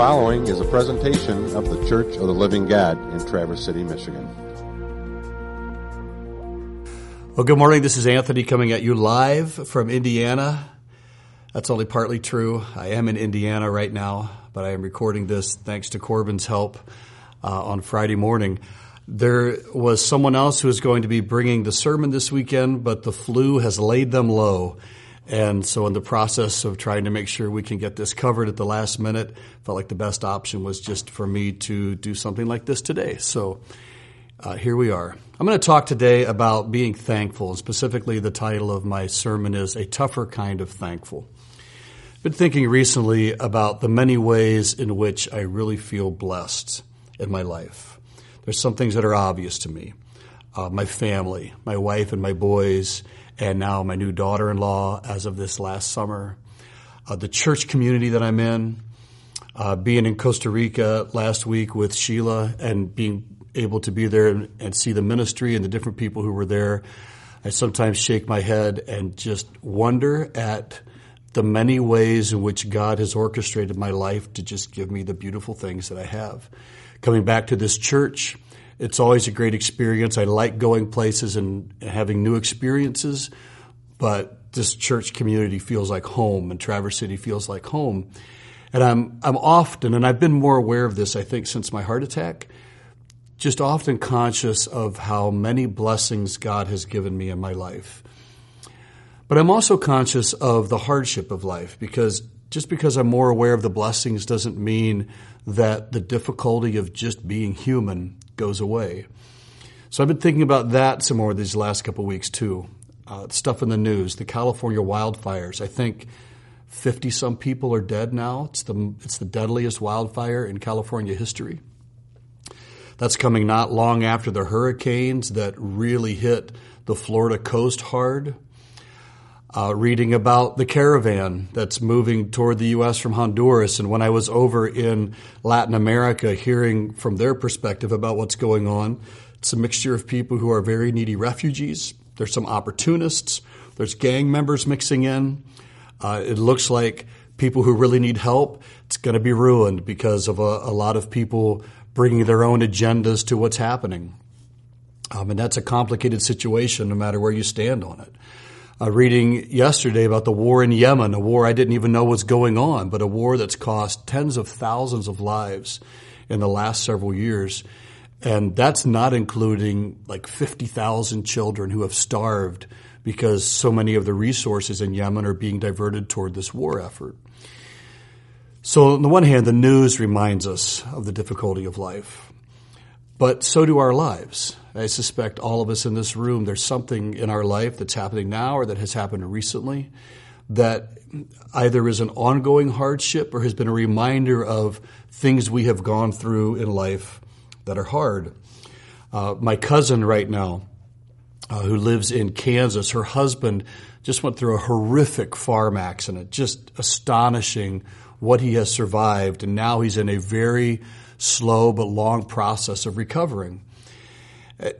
following is a presentation of the Church of the Living God in Traverse City, Michigan. Well, good morning. This is Anthony coming at you live from Indiana. That's only partly true. I am in Indiana right now, but I am recording this thanks to Corbin's help uh, on Friday morning. There was someone else who was going to be bringing the sermon this weekend, but the flu has laid them low. And so, in the process of trying to make sure we can get this covered at the last minute, felt like the best option was just for me to do something like this today. So, uh, here we are. I'm going to talk today about being thankful, and specifically, the title of my sermon is A Tougher Kind of Thankful. I've been thinking recently about the many ways in which I really feel blessed in my life. There's some things that are obvious to me. Uh, my family, my wife and my boys, and now my new daughter-in-law as of this last summer. Uh, the church community that I'm in, uh, being in Costa Rica last week with Sheila and being able to be there and, and see the ministry and the different people who were there. I sometimes shake my head and just wonder at the many ways in which God has orchestrated my life to just give me the beautiful things that I have coming back to this church. It's always a great experience. I like going places and having new experiences, but this church community feels like home and Traverse City feels like home. And I'm, I'm often, and I've been more aware of this, I think, since my heart attack, just often conscious of how many blessings God has given me in my life. But I'm also conscious of the hardship of life because just because I'm more aware of the blessings doesn't mean that the difficulty of just being human goes away. So I've been thinking about that some more these last couple weeks too. Uh, stuff in the news, the California wildfires. I think 50 some people are dead now. It's the, it's the deadliest wildfire in California history. That's coming not long after the hurricanes that really hit the Florida coast hard uh, reading about the caravan that's moving toward the U.S. from Honduras. And when I was over in Latin America, hearing from their perspective about what's going on, it's a mixture of people who are very needy refugees. There's some opportunists. There's gang members mixing in. Uh, it looks like people who really need help, it's going to be ruined because of a, a, lot of people bringing their own agendas to what's happening. Um, and that's a complicated situation no matter where you stand on it uh, reading yesterday about the war in Yemen, a war I didn't even know was going on, but a war that's cost tens of thousands of lives in the last several years. And that's not including like 50,000 children who have starved because so many of the resources in Yemen are being diverted toward this war effort. So, on the one hand, the news reminds us of the difficulty of life, but so do our lives. I suspect all of us in this room, there's something in our life that's happening now or that has happened recently that either is an ongoing hardship or has been a reminder of things we have gone through in life that are hard. Uh, my cousin right now, uh, who lives in Kansas, her husband just went through a horrific farm accident, just astonishing what he has survived. And now he's in a very slow but long process of recovering.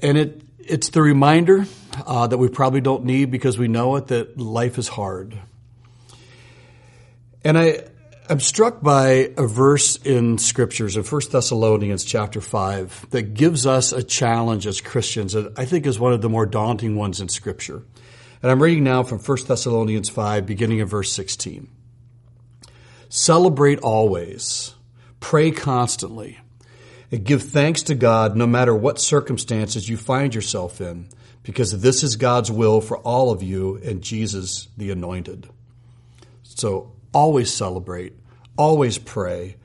And it, it's the reminder uh, that we probably don't need because we know it that life is hard. And I, I'm struck by a verse in scriptures in 1 Thessalonians chapter 5 that gives us a challenge as Christians that I think is one of the more daunting ones in scripture. And I'm reading now from 1 Thessalonians 5, beginning in verse 16. Celebrate always, pray constantly and give thanks to God no matter what circumstances you find yourself in, because this is God's will for all of you and Jesus the anointed. So always celebrate, always pray,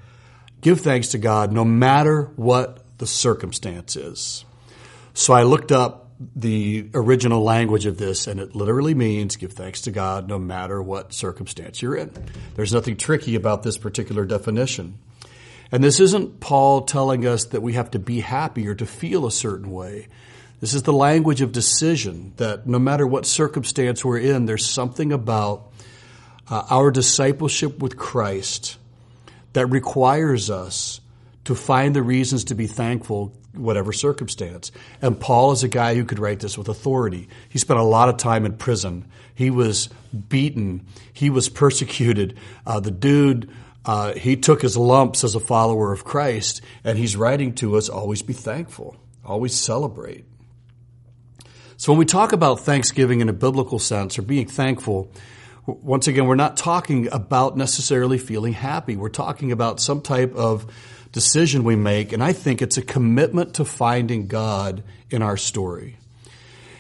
give thanks to God no matter what the circumstance is. So I looked up the original language of this, and it literally means give thanks to God no matter what circumstance you're in. There's nothing tricky about this particular definition. And this isn't Paul telling us that we have to be happy or to feel a certain way. This is the language of decision that no matter what circumstance we're in, there's something about uh, our discipleship with Christ that requires us to find the reasons to be thankful whatever circumstance. And Paul is a guy who could write this with authority. He spent a lot of time in prison. He was beaten. He was persecuted. Uh, the dude Uh, he took his lumps as a follower of Christ, and he's writing to us always be thankful, always celebrate. So when we talk about Thanksgiving in a biblical sense or being thankful, once again, we're not talking about necessarily feeling happy. We're talking about some type of decision we make, and I think it's a commitment to finding God in our story.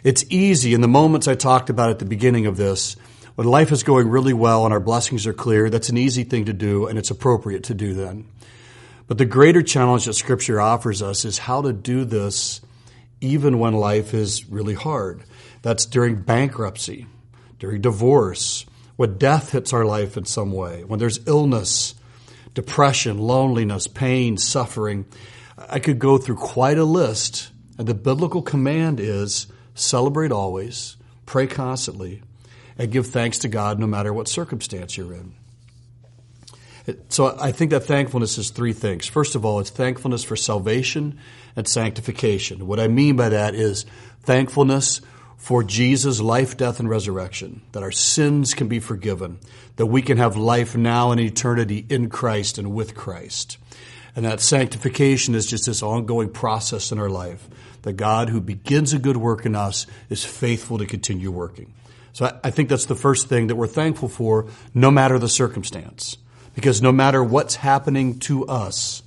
It's easy in the moments I talked about at the beginning of this, when life is going really well and our blessings are clear, that's an easy thing to do and it's appropriate to do then. But the greater challenge that Scripture offers us is how to do this even when life is really hard. That's during bankruptcy, during divorce, when death hits our life in some way, when there's illness, depression, loneliness, pain, suffering. I could go through quite a list, and the biblical command is celebrate always, pray constantly, and give thanks to God no matter what circumstance you're in. So I think that thankfulness is three things. First of all, it's thankfulness for salvation and sanctification. What I mean by that is thankfulness for Jesus' life, death, and resurrection, that our sins can be forgiven, that we can have life now and eternity in Christ and with Christ. And that sanctification is just this ongoing process in our life. that God who begins a good work in us is faithful to continue working. So I think that's the first thing that we're thankful for, no matter the circumstance. Because no matter what's happening to us,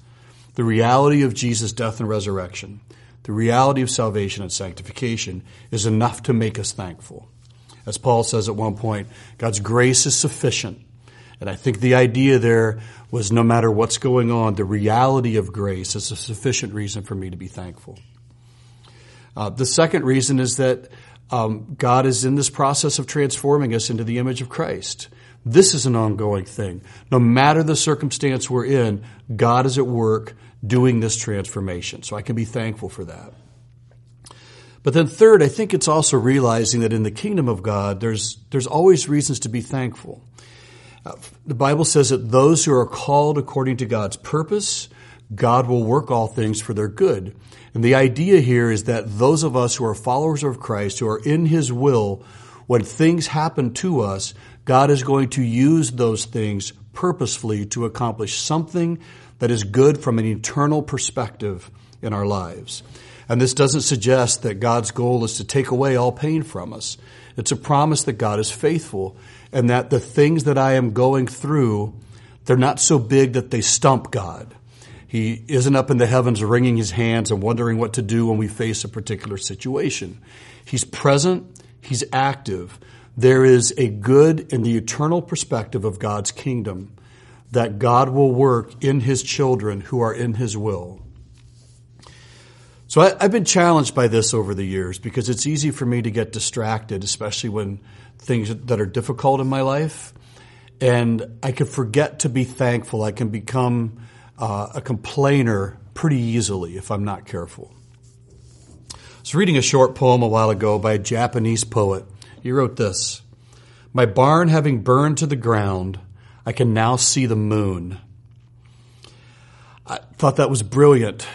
the reality of Jesus' death and resurrection, the reality of salvation and sanctification is enough to make us thankful. As Paul says at one point, God's grace is sufficient. And I think the idea there was no matter what's going on, the reality of grace is a sufficient reason for me to be thankful. Uh, the second reason is that um, God is in this process of transforming us into the image of Christ. This is an ongoing thing. No matter the circumstance we're in, God is at work doing this transformation. So I can be thankful for that. But then third, I think it's also realizing that in the kingdom of God, there's, there's always reasons to be thankful. Uh, the Bible says that those who are called according to God's purpose, God will work all things for their good. And the idea here is that those of us who are followers of Christ, who are in His will, when things happen to us, God is going to use those things purposefully to accomplish something that is good from an eternal perspective in our lives. And this doesn't suggest that God's goal is to take away all pain from us. It's a promise that God is faithful and that the things that I am going through, they're not so big that they stump God. He isn't up in the heavens wringing his hands and wondering what to do when we face a particular situation. He's present, he's active. There is a good in the eternal perspective of God's kingdom that God will work in his children who are in his will. So I, have been challenged by this over the years because it's easy for me to get distracted, especially when things that are difficult in my life. And I can forget to be thankful. I can become uh, a complainer pretty easily if I'm not careful. I was reading a short poem a while ago by a Japanese poet. He wrote this My barn having burned to the ground, I can now see the moon. I thought that was brilliant.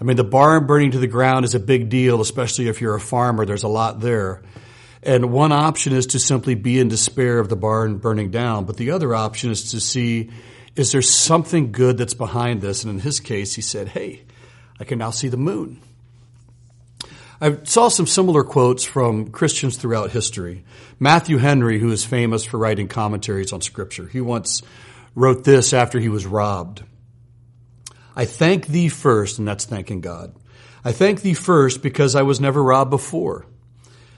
I mean, the barn burning to the ground is a big deal, especially if you're a farmer. There's a lot there. And one option is to simply be in despair of the barn burning down. But the other option is to see is there something good that's behind this? And in his case, he said, Hey, I can now see the moon. I saw some similar quotes from Christians throughout history. Matthew Henry, who is famous for writing commentaries on Scripture, he once wrote this after he was robbed. I thank thee first, and that's thanking God. I thank thee first because I was never robbed before.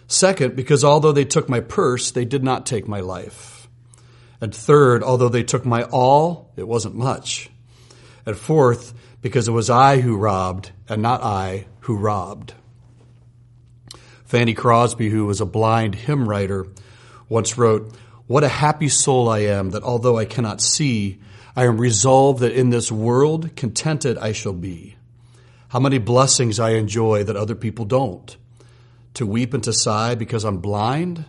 Second, because although they took my purse, they did not take my life. And third, although they took my all, it wasn't much. And fourth, because it was I who robbed and not I who robbed. Fanny Crosby, who was a blind hymn writer, once wrote, What a happy soul I am that although I cannot see, I am resolved that in this world contented I shall be. How many blessings I enjoy that other people don't. To weep and to sigh because I'm blind?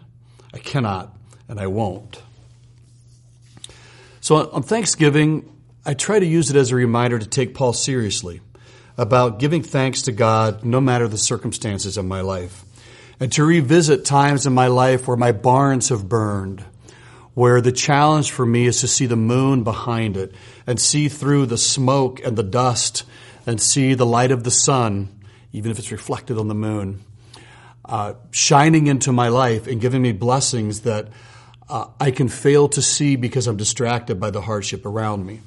I cannot and I won't. So on Thanksgiving, I try to use it as a reminder to take Paul seriously about giving thanks to God no matter the circumstances of my life, and to revisit times in my life where my barns have burned, where the challenge for me is to see the moon behind it and see through the smoke and the dust and see the light of the sun, even if it's reflected on the moon, uh, shining into my life and giving me blessings that uh, I can fail to see because I'm distracted by the hardship around me.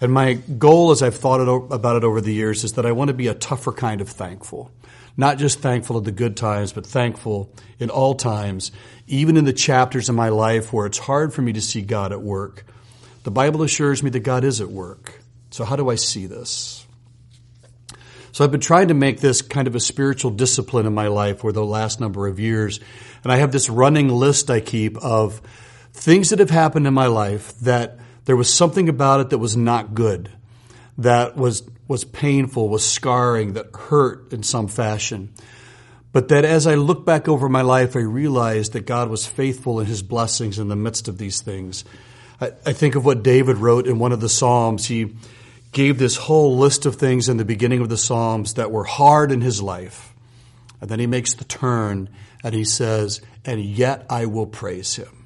And my goal, as I've thought it, about it over the years, is that I want to be a tougher kind of thankful. Not just thankful at the good times, but thankful in all times, even in the chapters in my life where it's hard for me to see God at work. The Bible assures me that God is at work. So how do I see this? So I've been trying to make this kind of a spiritual discipline in my life for the last number of years. And I have this running list I keep of things that have happened in my life that there was something about it that was not good, that was, was painful, was scarring, that hurt in some fashion. But that as I look back over my life, I realized that God was faithful in his blessings in the midst of these things. I, I think of what David wrote in one of the Psalms. He gave this whole list of things in the beginning of the Psalms that were hard in his life. And then he makes the turn and he says, and yet I will praise him.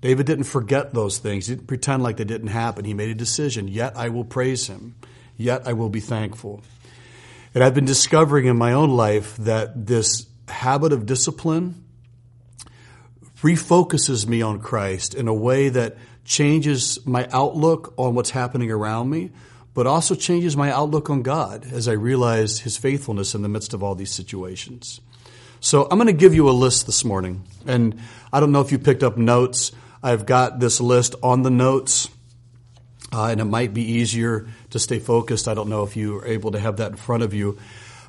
David didn't forget those things. He didn't pretend like they didn't happen. He made a decision. Yet I will praise him. Yet I will be thankful. And I've been discovering in my own life that this habit of discipline refocuses me on Christ in a way that changes my outlook on what's happening around me, but also changes my outlook on God as I realize his faithfulness in the midst of all these situations. So I'm going to give you a list this morning. And I don't know if you picked up notes. I've got this list on the notes, uh, and it might be easier to stay focused. I don't know if you are able to have that in front of you.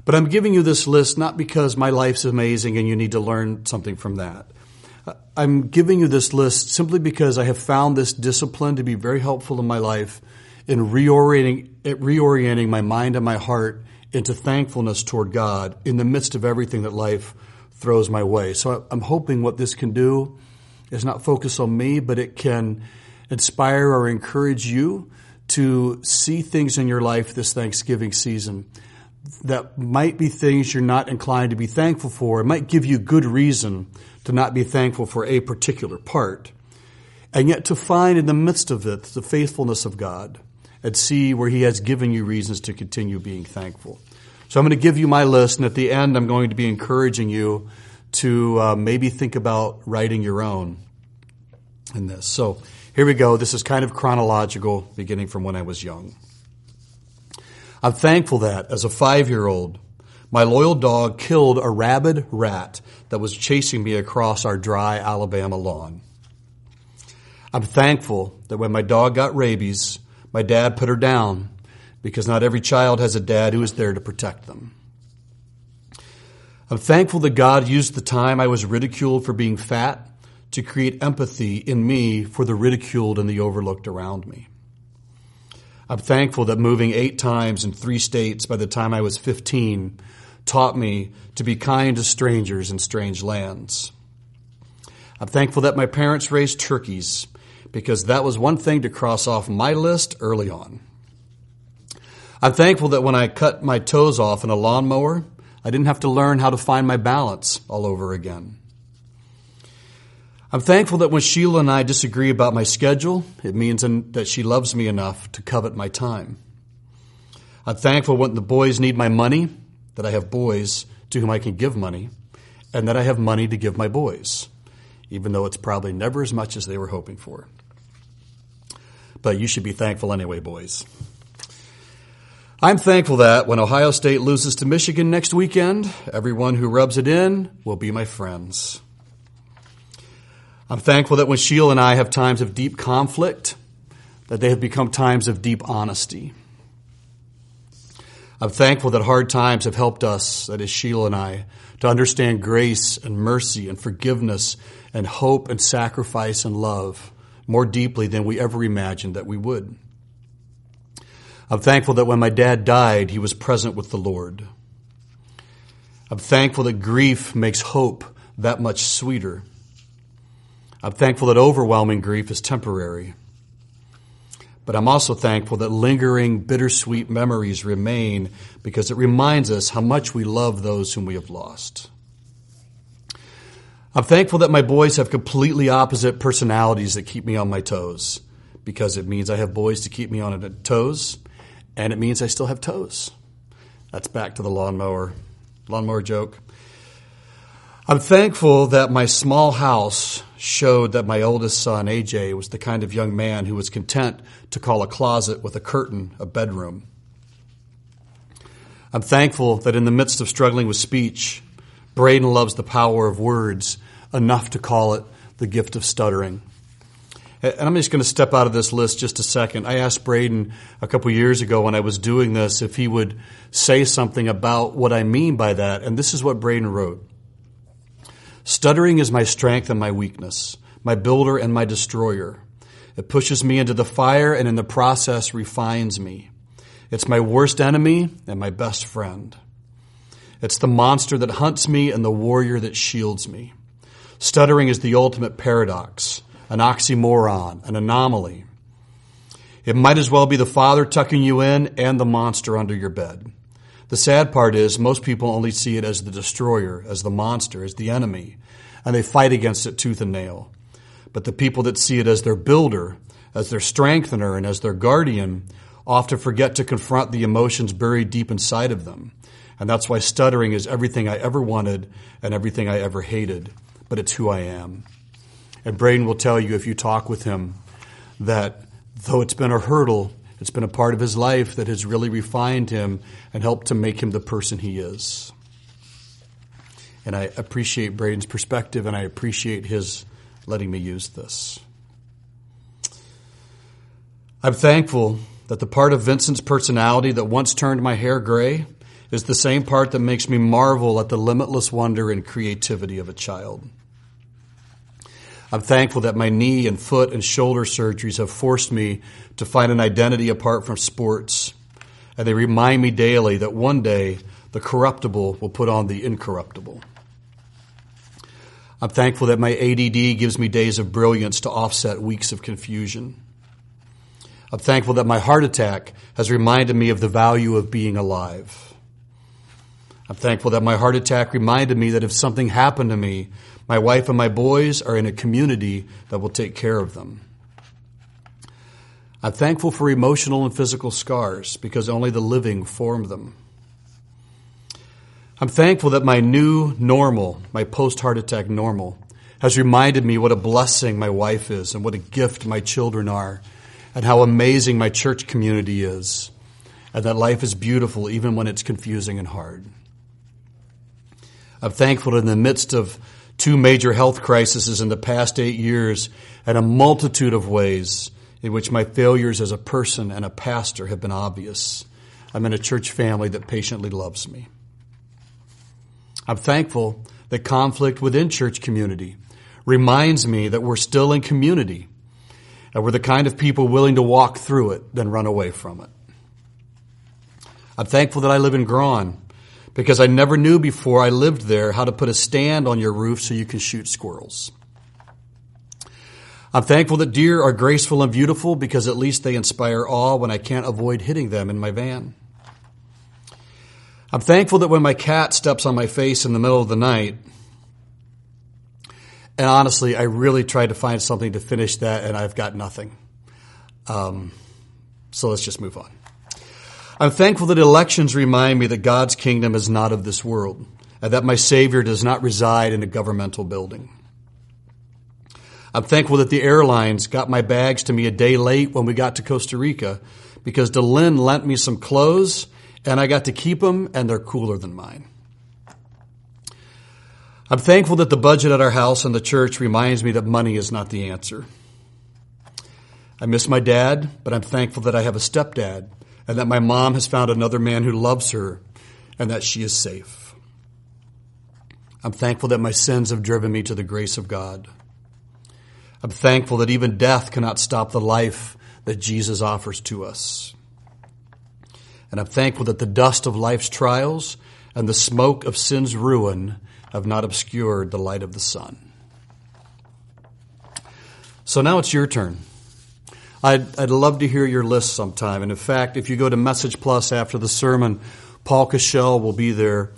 But I'm giving you this list not because my life's amazing and you need to learn something from that. I'm giving you this list simply because I have found this discipline to be very helpful in my life in reorienting, reorienting my mind and my heart into thankfulness toward God in the midst of everything that life throws my way. So I'm hoping what this can do is not focus on me, but it can inspire or encourage you to see things in your life this Thanksgiving season that might be things you're not inclined to be thankful for. It might give you good reason to not be thankful for a particular part. And yet to find in the midst of it the faithfulness of God and see where He has given you reasons to continue being thankful. So I'm going to give you my list, and at the end, I'm going to be encouraging you to uh, maybe think about writing your own in this. So here we go. This is kind of chronological, beginning from when I was young. I'm thankful that as a five year old, my loyal dog killed a rabid rat that was chasing me across our dry Alabama lawn. I'm thankful that when my dog got rabies, my dad put her down because not every child has a dad who is there to protect them. I'm thankful that God used the time I was ridiculed for being fat to create empathy in me for the ridiculed and the overlooked around me. I'm thankful that moving eight times in three states by the time I was 15 taught me to be kind to strangers in strange lands. I'm thankful that my parents raised turkeys because that was one thing to cross off my list early on. I'm thankful that when I cut my toes off in a lawnmower, I didn't have to learn how to find my balance all over again. I'm thankful that when Sheila and I disagree about my schedule, it means that she loves me enough to covet my time. I'm thankful when the boys need my money, that I have boys to whom I can give money, and that I have money to give my boys, even though it's probably never as much as they were hoping for. But you should be thankful anyway, boys. I'm thankful that when Ohio State loses to Michigan next weekend, everyone who rubs it in will be my friends. I'm thankful that when Sheila and I have times of deep conflict, that they have become times of deep honesty. I'm thankful that hard times have helped us, that is Sheila and I, to understand grace and mercy and forgiveness and hope and sacrifice and love more deeply than we ever imagined that we would. I'm thankful that when my dad died, he was present with the Lord. I'm thankful that grief makes hope that much sweeter. I'm thankful that overwhelming grief is temporary. But I'm also thankful that lingering, bittersweet memories remain because it reminds us how much we love those whom we have lost. I'm thankful that my boys have completely opposite personalities that keep me on my toes because it means I have boys to keep me on toes and it means I still have toes. That's back to the lawnmower lawnmower joke. I'm thankful that my small house showed that my oldest son, AJ, was the kind of young man who was content to call a closet with a curtain a bedroom. I'm thankful that in the midst of struggling with speech, Braden loves the power of words enough to call it the gift of stuttering. And I'm just going to step out of this list just a second. I asked Braden a couple years ago when I was doing this if he would say something about what I mean by that, and this is what Braden wrote. Stuttering is my strength and my weakness, my builder and my destroyer. It pushes me into the fire and in the process refines me. It's my worst enemy and my best friend. It's the monster that hunts me and the warrior that shields me. Stuttering is the ultimate paradox, an oxymoron, an anomaly. It might as well be the father tucking you in and the monster under your bed. The sad part is most people only see it as the destroyer, as the monster, as the enemy, and they fight against it tooth and nail. But the people that see it as their builder, as their strengthener, and as their guardian often forget to confront the emotions buried deep inside of them. And that's why stuttering is everything I ever wanted and everything I ever hated, but it's who I am. And Braden will tell you if you talk with him that though it's been a hurdle, it's been a part of his life that has really refined him and helped to make him the person he is. And I appreciate Braden's perspective and I appreciate his letting me use this. I'm thankful that the part of Vincent's personality that once turned my hair gray is the same part that makes me marvel at the limitless wonder and creativity of a child. I'm thankful that my knee and foot and shoulder surgeries have forced me to find an identity apart from sports. And they remind me daily that one day the corruptible will put on the incorruptible. I'm thankful that my ADD gives me days of brilliance to offset weeks of confusion. I'm thankful that my heart attack has reminded me of the value of being alive. I'm thankful that my heart attack reminded me that if something happened to me, my wife and my boys are in a community that will take care of them. I'm thankful for emotional and physical scars because only the living form them. I'm thankful that my new normal, my post heart attack normal, has reminded me what a blessing my wife is and what a gift my children are and how amazing my church community is and that life is beautiful even when it's confusing and hard. I'm thankful in the midst of two major health crises in the past eight years and a multitude of ways in which my failures as a person and a pastor have been obvious. I'm in a church family that patiently loves me. I'm thankful that conflict within church community reminds me that we're still in community and we're the kind of people willing to walk through it than run away from it. I'm thankful that I live in Grawn because I never knew before I lived there how to put a stand on your roof so you can shoot squirrels. I'm thankful that deer are graceful and beautiful because at least they inspire awe when I can't avoid hitting them in my van. I'm thankful that when my cat steps on my face in the middle of the night, and honestly, I really tried to find something to finish that, and I've got nothing. Um, so let's just move on. I'm thankful that elections remind me that God's kingdom is not of this world and that my Savior does not reside in a governmental building. I'm thankful that the airlines got my bags to me a day late when we got to Costa Rica because DeLynn lent me some clothes and I got to keep them and they're cooler than mine. I'm thankful that the budget at our house and the church reminds me that money is not the answer. I miss my dad, but I'm thankful that I have a stepdad and that my mom has found another man who loves her and that she is safe. I'm thankful that my sins have driven me to the grace of God. I'm thankful that even death cannot stop the life that Jesus offers to us. And I'm thankful that the dust of life's trials and the smoke of sin's ruin have not obscured the light of the sun. So now it's your turn. I'd, I'd love to hear your list sometime. And in fact, if you go to Message Plus after the sermon, Paul Cashel will be there.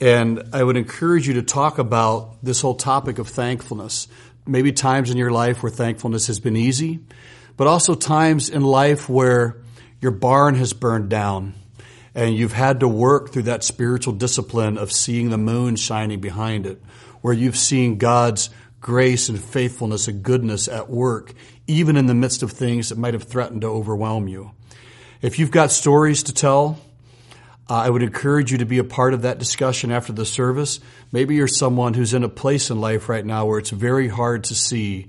And I would encourage you to talk about this whole topic of thankfulness. Maybe times in your life where thankfulness has been easy, but also times in life where your barn has burned down and you've had to work through that spiritual discipline of seeing the moon shining behind it, where you've seen God's grace and faithfulness and goodness at work, even in the midst of things that might have threatened to overwhelm you. If you've got stories to tell, uh, I would encourage you to be a part of that discussion after the service. Maybe you're someone who's in a place in life right now where it's very hard to see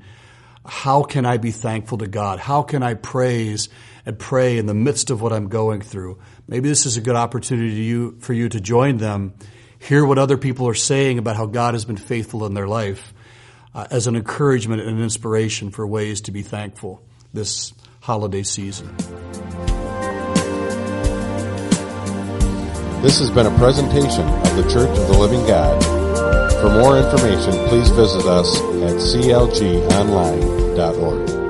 how can I be thankful to God? How can I praise and pray in the midst of what I'm going through? Maybe this is a good opportunity for you to join them, hear what other people are saying about how God has been faithful in their life uh, as an encouragement and an inspiration for ways to be thankful this holiday season. This has been a presentation of the Church of the Living God. For more information, please visit us at clgonline.org.